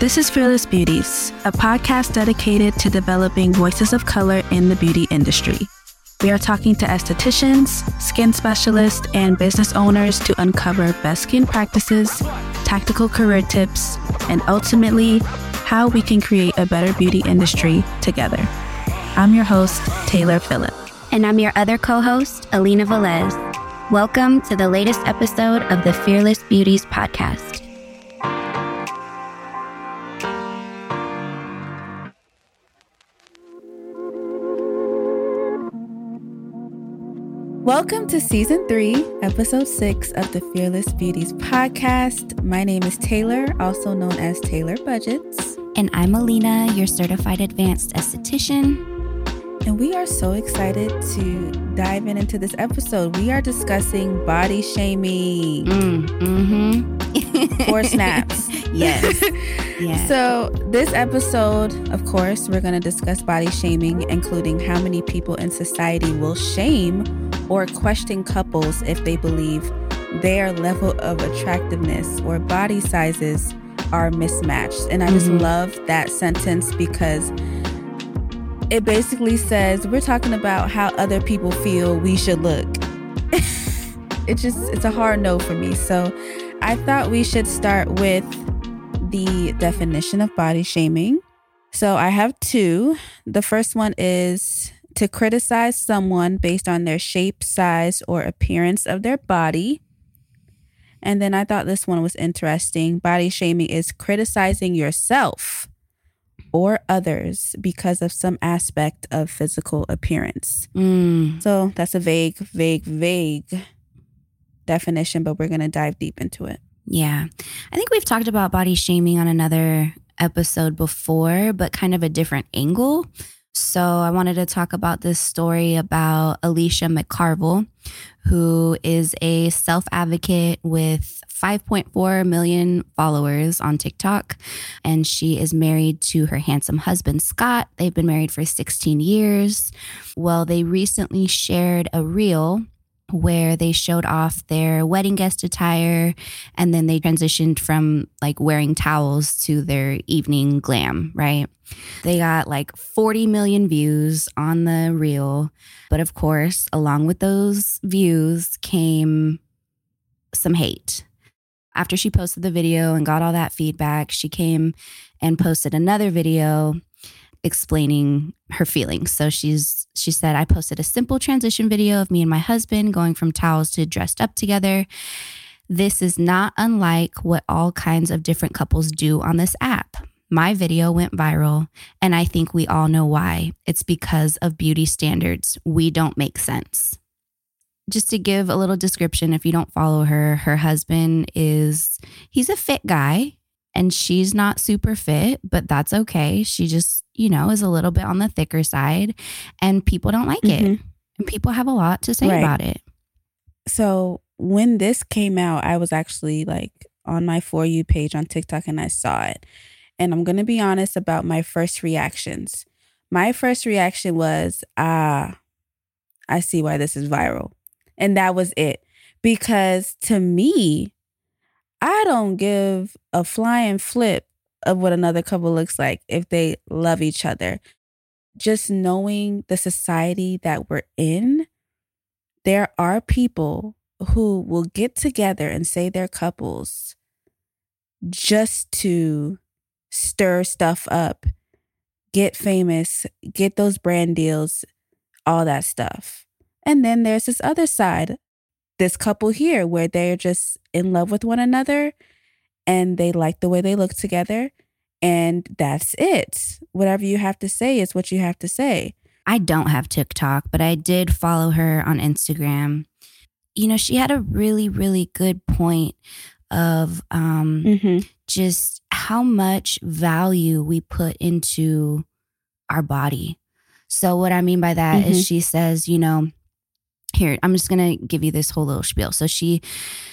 This is Fearless Beauties, a podcast dedicated to developing voices of color in the beauty industry. We are talking to estheticians, skin specialists, and business owners to uncover best skin practices, tactical career tips, and ultimately, how we can create a better beauty industry together. I'm your host, Taylor Phillip. And I'm your other co host, Alina Velez. Welcome to the latest episode of the Fearless Beauties podcast. Welcome to season three, episode six of the Fearless Beauties podcast. My name is Taylor, also known as Taylor Budgets. And I'm Alina, your certified advanced esthetician. And we are so excited to dive in into this episode. We are discussing body shaming. Mm, mm-hmm. Four snaps. yes. yes. So, this episode, of course, we're going to discuss body shaming, including how many people in society will shame or question couples if they believe their level of attractiveness or body sizes are mismatched. And I just mm-hmm. love that sentence because it basically says we're talking about how other people feel we should look. it just it's a hard no for me. So I thought we should start with the definition of body shaming. So I have two. The first one is to criticize someone based on their shape, size, or appearance of their body. And then I thought this one was interesting. Body shaming is criticizing yourself or others because of some aspect of physical appearance. Mm. So that's a vague, vague, vague definition, but we're going to dive deep into it. Yeah. I think we've talked about body shaming on another episode before, but kind of a different angle. So I wanted to talk about this story about Alicia McCarville, who is a self advocate with 5.4 million followers on TikTok. And she is married to her handsome husband, Scott. They've been married for 16 years. Well, they recently shared a reel where they showed off their wedding guest attire and then they transitioned from like wearing towels to their evening glam, right? They got like 40 million views on the reel. But of course, along with those views came some hate. After she posted the video and got all that feedback, she came and posted another video explaining her feelings. So she's she said I posted a simple transition video of me and my husband going from towels to dressed up together. This is not unlike what all kinds of different couples do on this app. My video went viral, and I think we all know why. It's because of beauty standards. We don't make sense. Just to give a little description, if you don't follow her, her husband is, he's a fit guy and she's not super fit, but that's okay. She just, you know, is a little bit on the thicker side and people don't like mm-hmm. it. And people have a lot to say right. about it. So when this came out, I was actually like on my For You page on TikTok and I saw it. And I'm going to be honest about my first reactions. My first reaction was, ah, I see why this is viral. And that was it. Because to me, I don't give a flying flip of what another couple looks like if they love each other. Just knowing the society that we're in, there are people who will get together and say they're couples just to stir stuff up, get famous, get those brand deals, all that stuff. And then there's this other side, this couple here where they're just in love with one another and they like the way they look together. And that's it. Whatever you have to say is what you have to say. I don't have TikTok, but I did follow her on Instagram. You know, she had a really, really good point of um, mm-hmm. just how much value we put into our body. So, what I mean by that mm-hmm. is, she says, you know, here i'm just going to give you this whole little spiel so she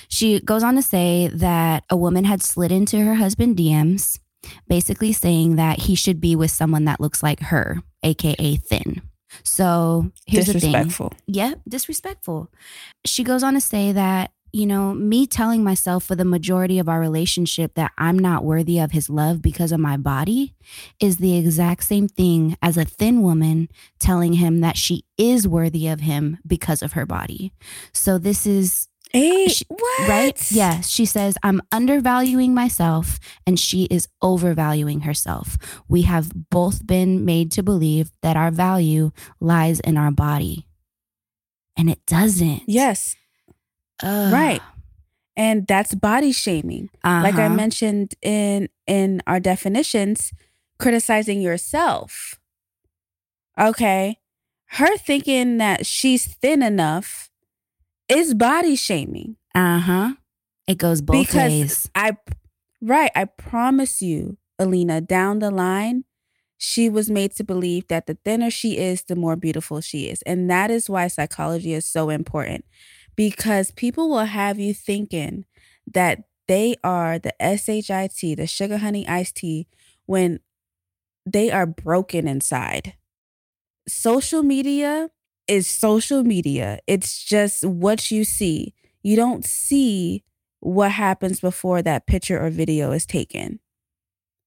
she goes on to say that a woman had slid into her husband dms basically saying that he should be with someone that looks like her aka thin so here's the thing. Disrespectful. Yeah, disrespectful. She goes on to say that you know, me telling myself for the majority of our relationship that I'm not worthy of his love because of my body is the exact same thing as a thin woman telling him that she is worthy of him because of her body. So this is Hey, She- what? right? Yes. She says, I'm undervaluing myself and she is overvaluing herself. We have both been made to believe that our value lies in our body. And it doesn't. Yes. Ugh. Right. And that's body shaming. Like I Uh-huh. mentioned in in our definitions, criticizing yourself. Okay. Her thinking that she's thin enough is body shaming. Uh huh. It goes both Because ways. I right, I promise you, Alina, down the line, she was made to believe that the thinner she is, the more beautiful she is. And that is why psychology is so important. Because people will have you thinking that they are the SHIT, the sugar honey iced tea, when they are broken inside. Social media is social media. It's just what you see. You don't see what happens before that picture or video is taken.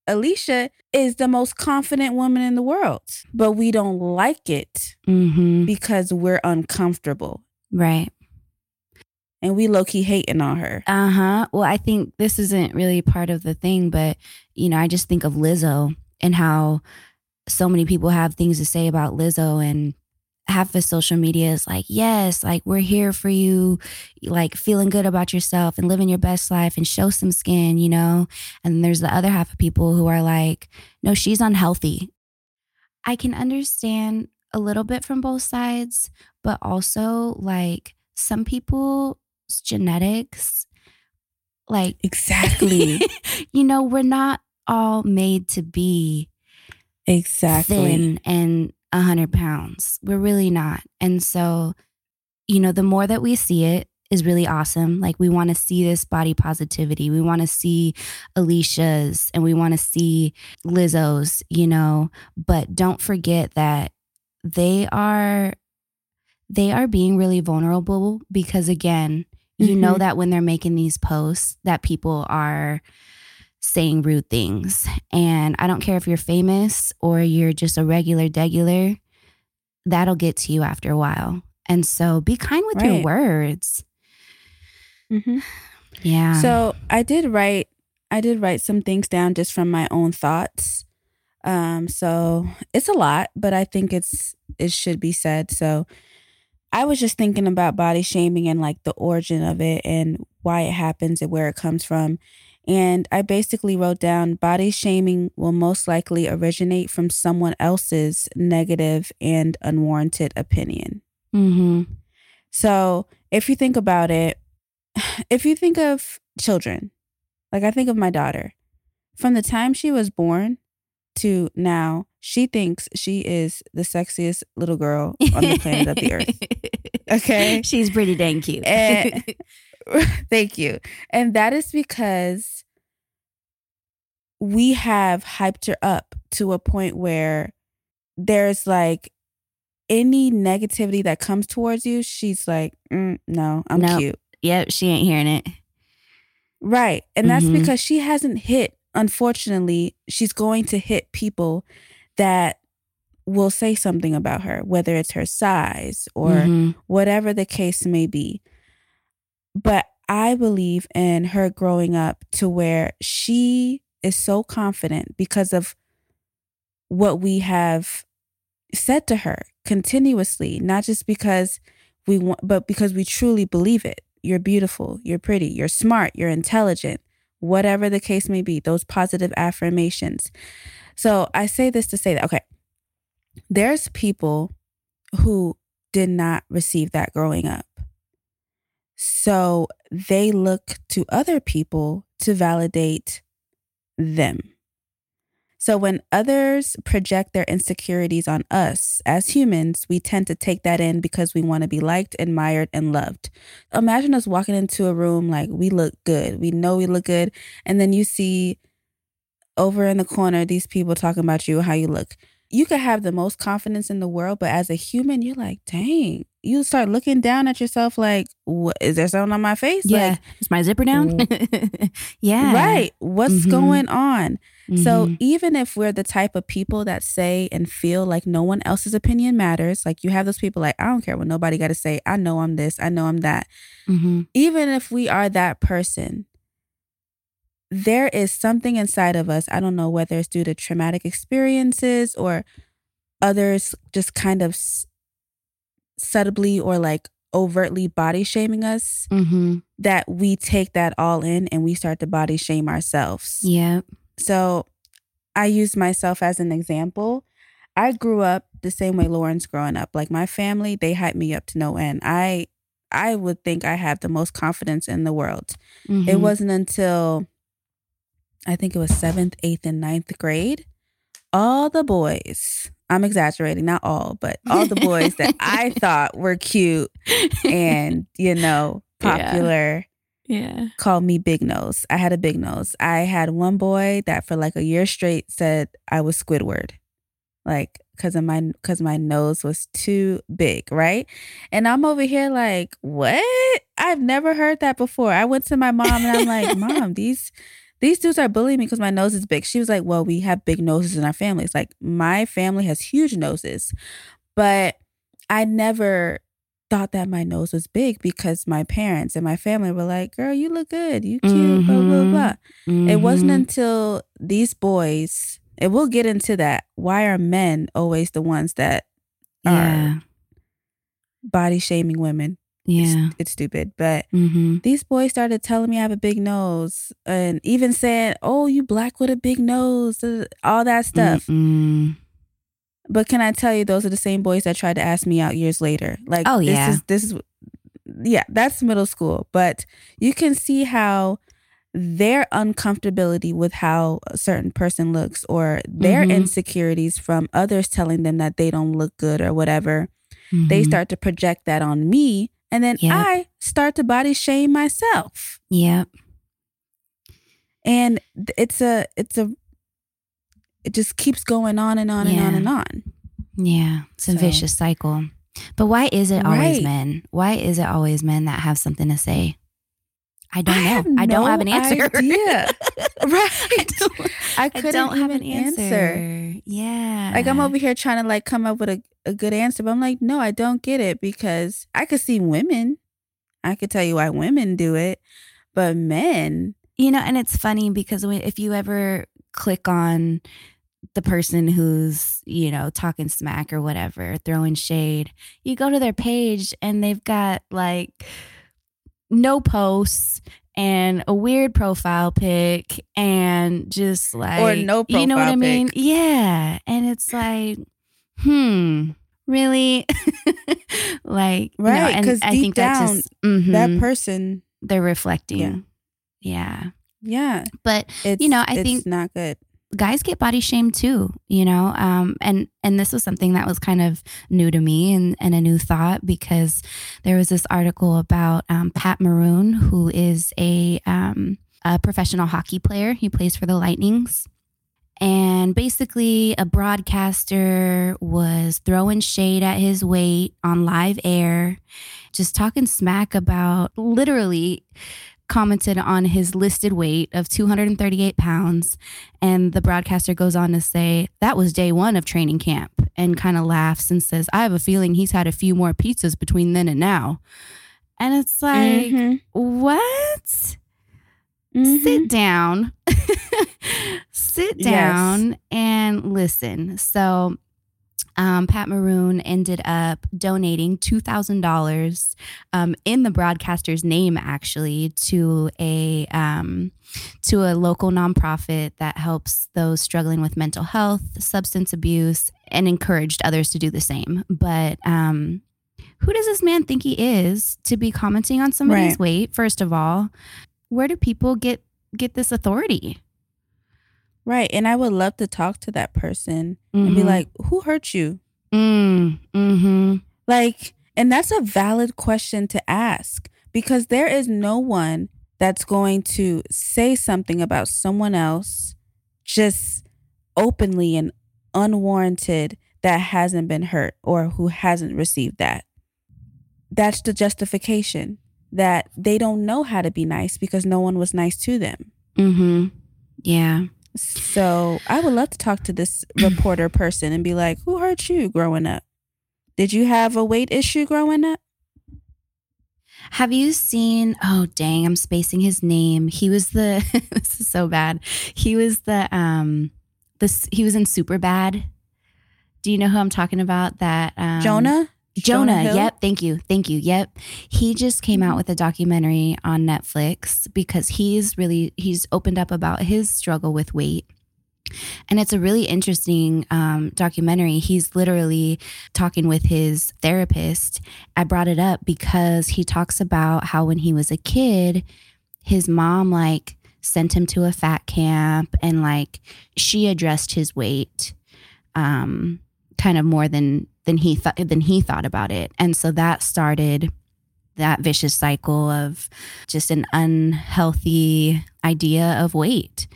Alicia is the most confident woman in the world, but we don't like it Mm-hmm. because we're uncomfortable Right. And we low key hating on her. Uh huh. Well, I think this isn't really part of the thing, but you know, I just think of Lizzo and how so many people have things to say about Lizzo, and half of social media is like, yes, like we're here for you, like feeling good about yourself and living your best life and show some skin, you know. And there's the other half of people who are like, no, she's unhealthy. I can understand a little bit from both sides, but also like some people's genetics, like Exactly. you know, we're not all made to be exactly. thin and a hundred pounds. We're really not. And so, you know, the more that we see it is really awesome. Like we want to see this body positivity. We want to see Alicia's and we want to see Lizzo's, you know, but don't forget that they are they are being really vulnerable because again, you know Mhm. that when they're making these posts that people are saying rude things. And I don't care if you're famous or you're just a regular degular, that'll get to you after a while. And so be kind with your Right. words. Mhm. Yeah. So I did write I did write some things down just from my own thoughts. Um so it's a lot, but I think it's it should be said. So I was just thinking about body shaming and like the origin of it and why it happens and where it comes from. And I basically wrote down body shaming will most likely originate from someone else's negative and unwarranted opinion. hmm So if you think about it, if you think of children, like I think of my daughter, from the time she was born to now, she thinks she is the sexiest little girl on the planet of the earth. Okay. She's pretty dang cute. Eh. Thank you. And that is because we have hyped her up to a point where there's like any negativity that comes towards you, she's like, "Mm, no, I'm Nope. cute. yep, she ain't hearing it. Right. And that's Mhm. because she hasn't hit, unfortunately, she's going to hit people that will say something about her, whether it's her size or Mhm. whatever the case may be. But I believe in her growing up to where she is so confident because of what we have said to her continuously, not just because we want, but because we truly believe it. You're beautiful, you're pretty, you're smart, you're intelligent, whatever the case may be, those positive affirmations. So I say this to say that, okay, there's people who did not receive that growing up. So they look to other people to validate them. So when others project their insecurities on us as humans, we tend to take that in because we want to be liked, admired, and loved. Imagine us walking into a room like we look good. We know we look good. And then you see over in the corner these people talking about you, how you look. you could have the most confidence in the world, but as a human, you're like, dang. You start looking down at yourself like, what is there something on my face? Yeah. Like, Is my zipper down? yeah. Right. What's Mhm. going on? So Mhm. even if we're the type of people that say and feel like no one else's opinion matters, like you have those people like, I don't care what nobody got to say. I know I'm this. I know I'm that. Mhm. Even if we are that person, there is something inside of us. I don't know whether it's due to traumatic experiences or others just kind of s- subtly or like overtly body shaming us Mhm. that we take that all in and we start to body shame ourselves. Yep. So I use myself as an example. I grew up the same way Lauren's growing up. Like my family, they hype me up to no end. I I would think I have the most confidence in the world. It Mhm. wasn't until I think it was seventh, eighth, and ninth grade. All the boys, I'm exaggerating, not all, but all the boys that I thought were cute and, you know, popular yeah. Called me Big Nose. I had a big nose. I had one boy that for like a year straight said I was Squidward, like because of my because my nose was too big, right? And I'm over here like, what? I've never heard that before. I went to my mom and I'm like, Mom, these these dudes are bullying me because my nose is big. She was like, Well, we have big noses in our families. Like my family has huge noses, but I never thought that my nose was big because my parents and my family were like, "Girl, you look good, you cute." Blah blah Mhm. blah. It wasn't Mhm. until these boys, and we'll get into that. Why are men always the ones that are Yeah. body shaming women? Yeah. it's, stupid. But Mm-hmm. these boys started telling me I have a big nose, and even saying, "Oh, you black with a big nose," uh, all that stuff. Mm-mm. But can I tell you, those are the same boys that tried to ask me out years later. Like, Oh, yeah. this is this is, yeah, that's middle school. But you can see how their uncomfortability with how a certain person looks, or their Mhm. insecurities from others telling them that they don't look good or whatever, they Mhm. start to project that on me, and then Yep. I start to body shame myself. Yep. And it's a it's a it just keeps going on and on and on and on. Yeah. It's a So- vicious cycle. But why is it always Right. men? Why is it always men that have something to say? I don't I know. have I don't have an answer. idea. right. I don't, I I couldn't don't have an answer. Yeah. Like I'm over here trying to like come up with a, a good answer, but I'm like, no, I don't get it because I could see women. I could tell you why women do it, but men, You know, and it's funny because if you ever click on the person who's, you know, talking smack or whatever, throwing shade, you go to their page and they've got like no posts and a weird profile pic and just like or no you know what I mean? pic. Yeah. And it's like, hmm, really? like, Right, and 'cause I think that's down, just mhm, that person, they're reflecting. Yeah. yeah. yeah, But it's you know, I it's think- not good. Guys get body shamed too, you know. Um, and and this was something that was kind of new to me and, and a new thought because there was this article about um, Pat Maroon, who is a um, a professional hockey player. He plays for the Lightnings. And basically, a broadcaster was throwing shade at his weight on live air, just talking smack about literally commented on his listed weight of 238 pounds. And the broadcaster goes on to say, that was day one of training camp, and kind of laughs and says, I have a feeling he's had a few more pizzas between then and now. And it's like, Mhm, what? mhm. Sit down. Sit Yes. down and listen. So, um, Pat Maroon ended up donating two thousand dollars um, in the broadcaster's name, actually, to a um, to a local nonprofit that helps those struggling with mental health, substance abuse, and encouraged others to do the same. But um, who does this man think he is to be commenting on somebody's Right. weight? First of all, where do people get get this authority? Right. And I would love to talk to that person and be Mhm. like, who hurt you? Mm, mm-hmm. Like, and that's a valid question to ask because there is no one that's going to say something about someone else just openly and unwarranted that hasn't been hurt or who hasn't received that. That's the justification that they don't know how to be nice because no one was nice to them. Mm-hmm. Yeah. So I would love to talk to this reporter person and be like, who hurt you growing up? Did you have a weight issue growing up? Have you seen? Oh, dang, I'm spacing his name. He was the. this is so bad. He was the. Um, this he was in Super Bad. Do you know who I'm talking about? That um, Jonah. Jonah, yep. Thank you. Thank you. Yep. He just came out with a documentary on Netflix because he's really he's opened up about his struggle with weight. And it's a really interesting um, documentary. He's literally talking with his therapist. I brought it up because he talks about how when he was a kid, his mom like sent him to a fat camp and like she addressed his weight um, kind of more than than he thought than he thought about it. And so that started that vicious cycle of just an unhealthy idea of weight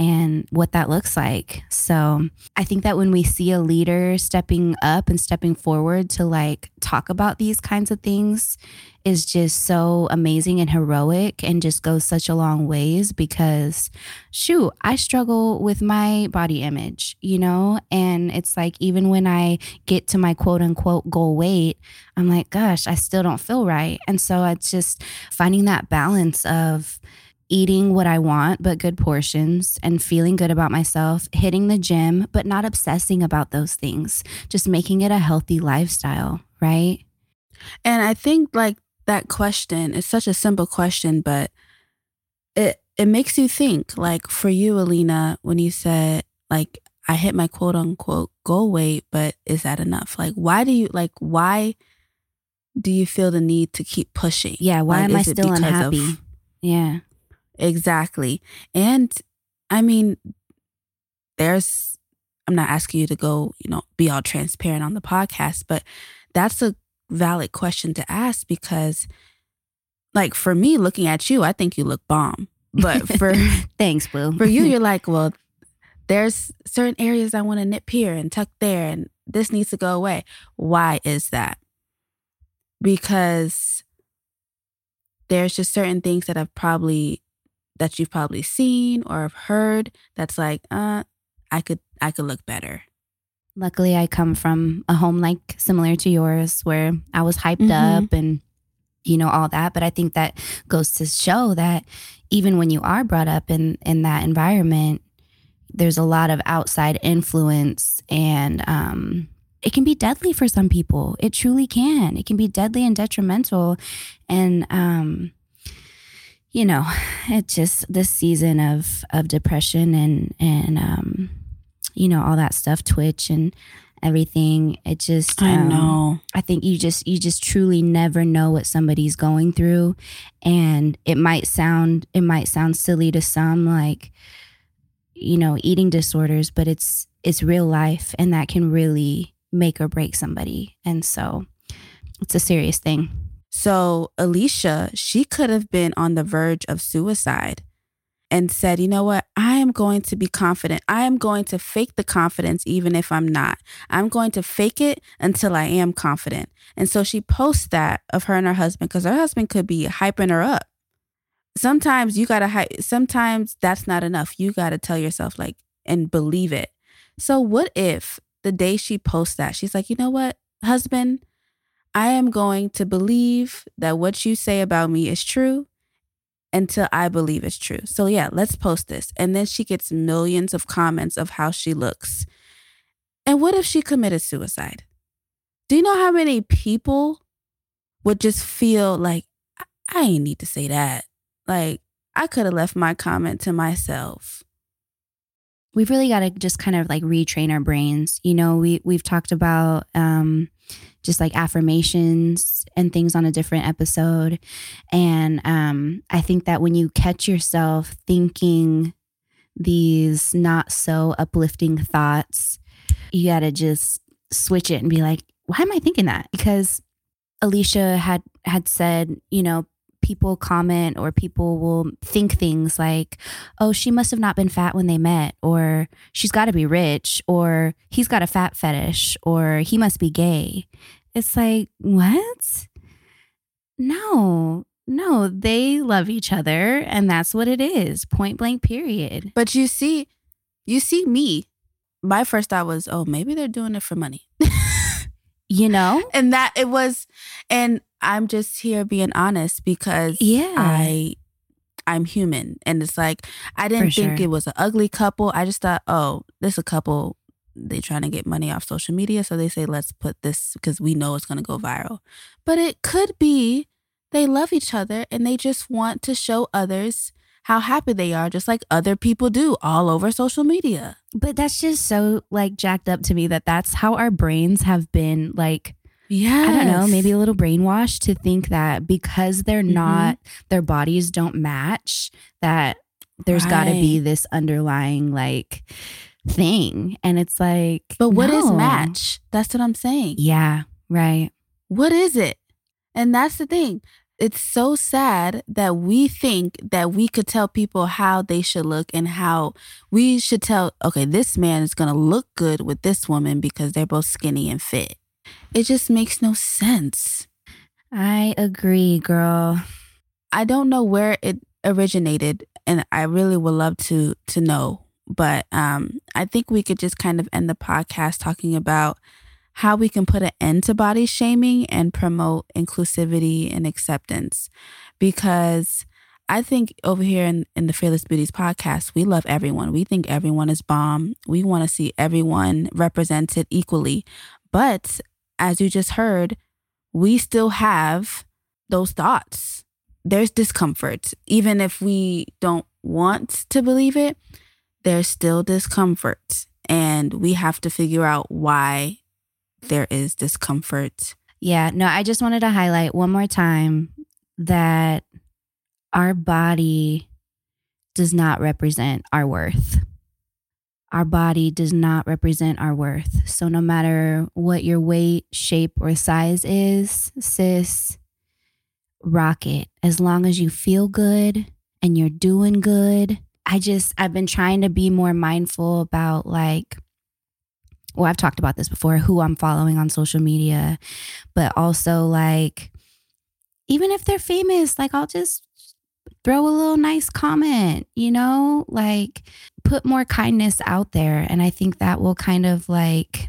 and what that looks like. So I think that when we see a leader stepping up and stepping forward to like talk about these kinds of things is just so amazing and heroic and just goes such a long ways because shoot, I struggle with my body image, you know? And it's like even when I get to my quote unquote goal weight, I'm like, gosh, I still don't feel right. And so it's just finding that balance of eating what I want, but good portions, and feeling good about myself, hitting the gym, but not obsessing about those things, just making it a healthy lifestyle, right? And I think like that question is such a simple question, but it it makes you think. Like for you, Alina, when you said like I hit my quote unquote goal weight, but is that enough? Like why do you like why do you feel the need to keep pushing? Yeah, why Like, am I still because of- unhappy? yeah. Exactly. And I mean, there's, I'm not asking you to go, you know, be all transparent on the podcast, but that's a valid question to ask because, like, for me, looking at you, I think you look bomb. But for, Thanks, Boo. for you, you're like, well, there's certain areas I want to nip here and tuck there, and this needs to go away. Why is that? Because there's just certain things that I've probably that you've probably seen or have heard that's like, uh, I could I could look better. Luckily, I come from a home like similar to yours where I was hyped Mhm. up and, you know, all that. But I think that goes to show that even when you are brought up in, in that environment, there's a lot of outside influence and um, it can be deadly for some people. It truly can. It can be deadly and detrimental. And, um, you know, it just this season of of depression and and um, you know all that stuff, Twitch and everything. It just I um, know. I think you just you just truly never know what somebody's going through, and it might sound it might sound silly to some, like you know eating disorders, but it's it's real life, and that can really make or break somebody, and so it's a serious thing. So Alicia, she could have been on the verge of suicide and said, you know what? I am going to be confident. I am going to fake the confidence even if I'm not. I'm going to fake it until I am confident. And so she posts that of her and her husband because her husband could be hyping her up. Sometimes you got to hype, sometimes that's not enough. You got to tell yourself, like, and believe it. So, what if the day she posts that, she's like, you know what, husband, I am going to believe that what you say about me is true until I believe it's true. So, yeah, let's post this. And then she gets millions of comments of how she looks. And what if she committed suicide? Do you know how many people would just feel like, I, ain't need to say that? Like, I could have left my comment to myself. we've really got to just kind of like retrain our brains. You know, we we've talked about um just like affirmations and things on a different episode. And um I think that when you catch yourself thinking these not so uplifting thoughts, you got to just switch it and be like, why am I thinking that? Because Alicia had had said, you know, people comment or people will think things like, oh, she must have not been fat when they met, or she's got to be rich, or he's got a fat fetish, or he must be gay. It's like, what? No, no, they love each other and that's what it is. Point blank, period. But you see, you see me. My first thought was, oh, maybe they're doing it for money. you know? And that it was, and I'm just here being honest because Yeah. I I'm human. And it's like I didn't For think sure. it was an ugly couple. I just thought, oh, this a couple they trying to get money off social media. So they say let's put this because we know it's gonna go viral. But it could be they love each other and they just want to show others how happy they are, just like other people do all over social media. But that's just so like jacked up to me that that's how our brains have been like Yeah. I don't know, maybe a little brainwashed to think that because they're Mhm. not, their bodies don't match, that there's got to be this underlying like thing. And it's like, But what is no. match? That's what I'm saying. Yeah, right. What is it? And that's the thing. It's so sad that we think that we could tell people how they should look and how we should tell, okay, this man is going to look good with this woman because they're both skinny and fit. It just makes no sense. I agree, girl. I don't know where it originated and I really would love to to know, but um I think we could just kind of end the podcast talking about how we can put an end to body shaming and promote inclusivity and acceptance because I think over here in, in the Fearless Beauties podcast, we love everyone. We think everyone is bomb. We want to see everyone represented equally. But as you just heard, we still have those thoughts. There's discomfort. Even if we don't want to believe it, there's still discomfort. And we have to figure out why there is discomfort. Yeah, no, I just wanted to highlight one more time that our body does not represent our worth. Our body does not represent our worth. So, no matter what your weight, shape, or size is, sis, rock it. As long as you feel good and you're doing good. I just, I've been trying to be more mindful about like, well, I've talked about this before, who I'm following on social media, but also like, even if they're famous, like I'll just throw a little nice comment, you know, like put more kindness out there. And I think that will kind of like,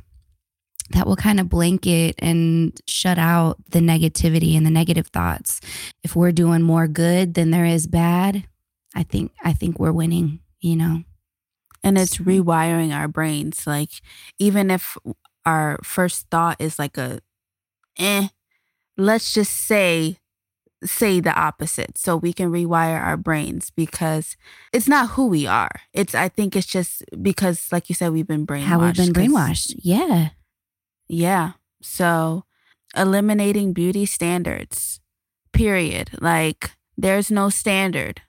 that will kind of blanket and shut out the negativity and the negative thoughts. If we're doing more good than there is bad, I think I think we're winning, you know. And it's rewiring our brains. Like, even if our first thought is like a, eh, let's just say, say the opposite so we can rewire our brains because it's not who we are. It's, I think it's just because, like you said, we've been brainwashed. How we've been brainwashed. Yeah. Yeah. So eliminating beauty standards, period. Like there's no standard.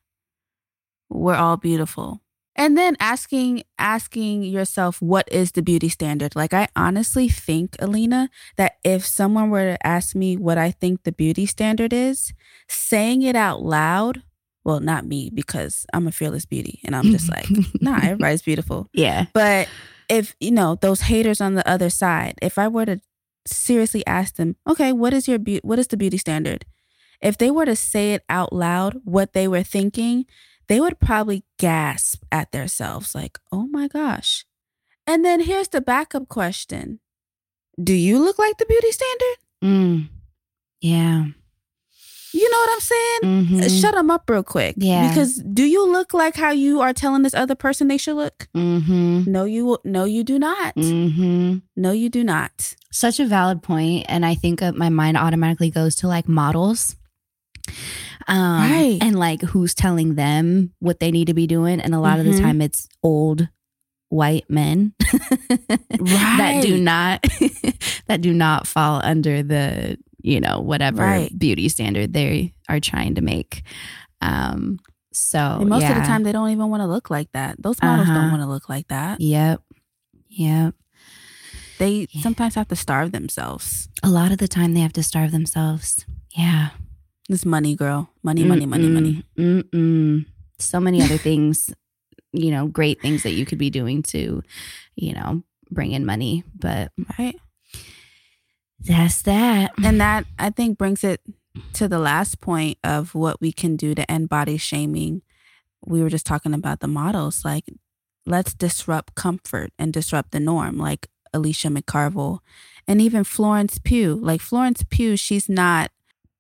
We're all beautiful. And then asking asking yourself what is the beauty standard? Like I honestly think, Alina, that if someone were to ask me what I think the beauty standard is, saying it out loud, well, not me because I'm a fearless beauty and I'm just like, nah, everybody's beautiful. yeah. But if you know those haters on the other side, if I were to seriously ask them, okay, what is your beau- what is the beauty standard? If they were to say it out loud, what they were thinking, they would probably gasp at themselves, like, "Oh my gosh!" And then here's the backup question: Do you look like the beauty standard? Mm. Yeah. You know what I'm saying? Mhm. Shut them up real quick. Yeah. Because do you look like how you are telling this other person they should look? Mm-hmm. No, you no, you do not. Mm-hmm. No, you do not. Such a valid point, and I think uh, my mind automatically goes to like models. Um, Right. And like who's telling them what they need to be doing. And a lot of the Mhm. time it's old white men that do not that do not fall under the, you know, whatever Right. beauty standard they are trying to make. Um so And most of the time, they don't even want to look like that. Those models Uh-huh. don't want to look like that. Yep. Yep. They Yeah. sometimes have to starve themselves. A lot of the time they have to starve themselves. Yeah. It's money, girl. Money, money, money, money. Mm-mm. So many other things, you know, great things that you could be doing to, you know, bring in money. But Right. that's that. And that I think brings it to the last point of what we can do to end body shaming. We were just talking about the models. Like, let's disrupt comfort and disrupt the norm, like Alicia McCarville and even Florence Pugh. Like, Florence Pugh, she's not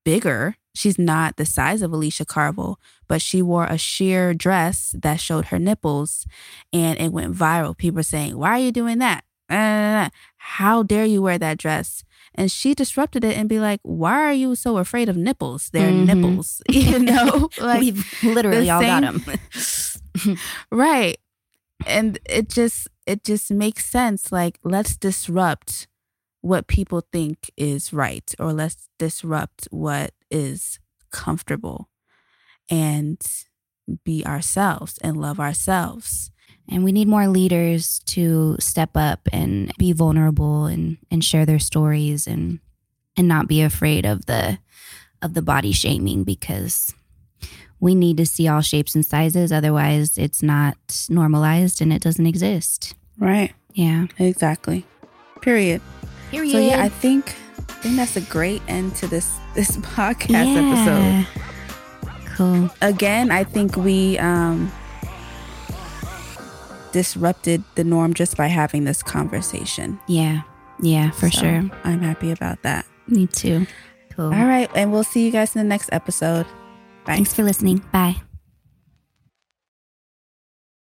bigger. She's not the size of Alicia Carville, but she wore a sheer dress that showed her nipples and it went viral. People were saying, Why are you doing that? Uh, how dare you wear that dress? And she disrupted it and be like, Why are you so afraid of nipples? They're Mhm. nipples. You know? Like We've literally all got them. right and it just it just makes sense like let's disrupt what people think is right or let's disrupt what is comfortable and be ourselves and love ourselves And we need more leaders to step up and be vulnerable and, and share their stories and and not be afraid of the of the body shaming because we need to see all shapes and sizes. Otherwise it's not normalized and it doesn't exist. right Yeah. exactly period Period. so yeah i think i think that's a great end to this this podcast episode Cool. again, I think we um, disrupted the norm just by having this conversation. Yeah. Yeah, for So, sure. I'm happy about that. Me too. Cool. All right. And we'll see you guys in the next episode. Bye. Thanks for listening. Bye.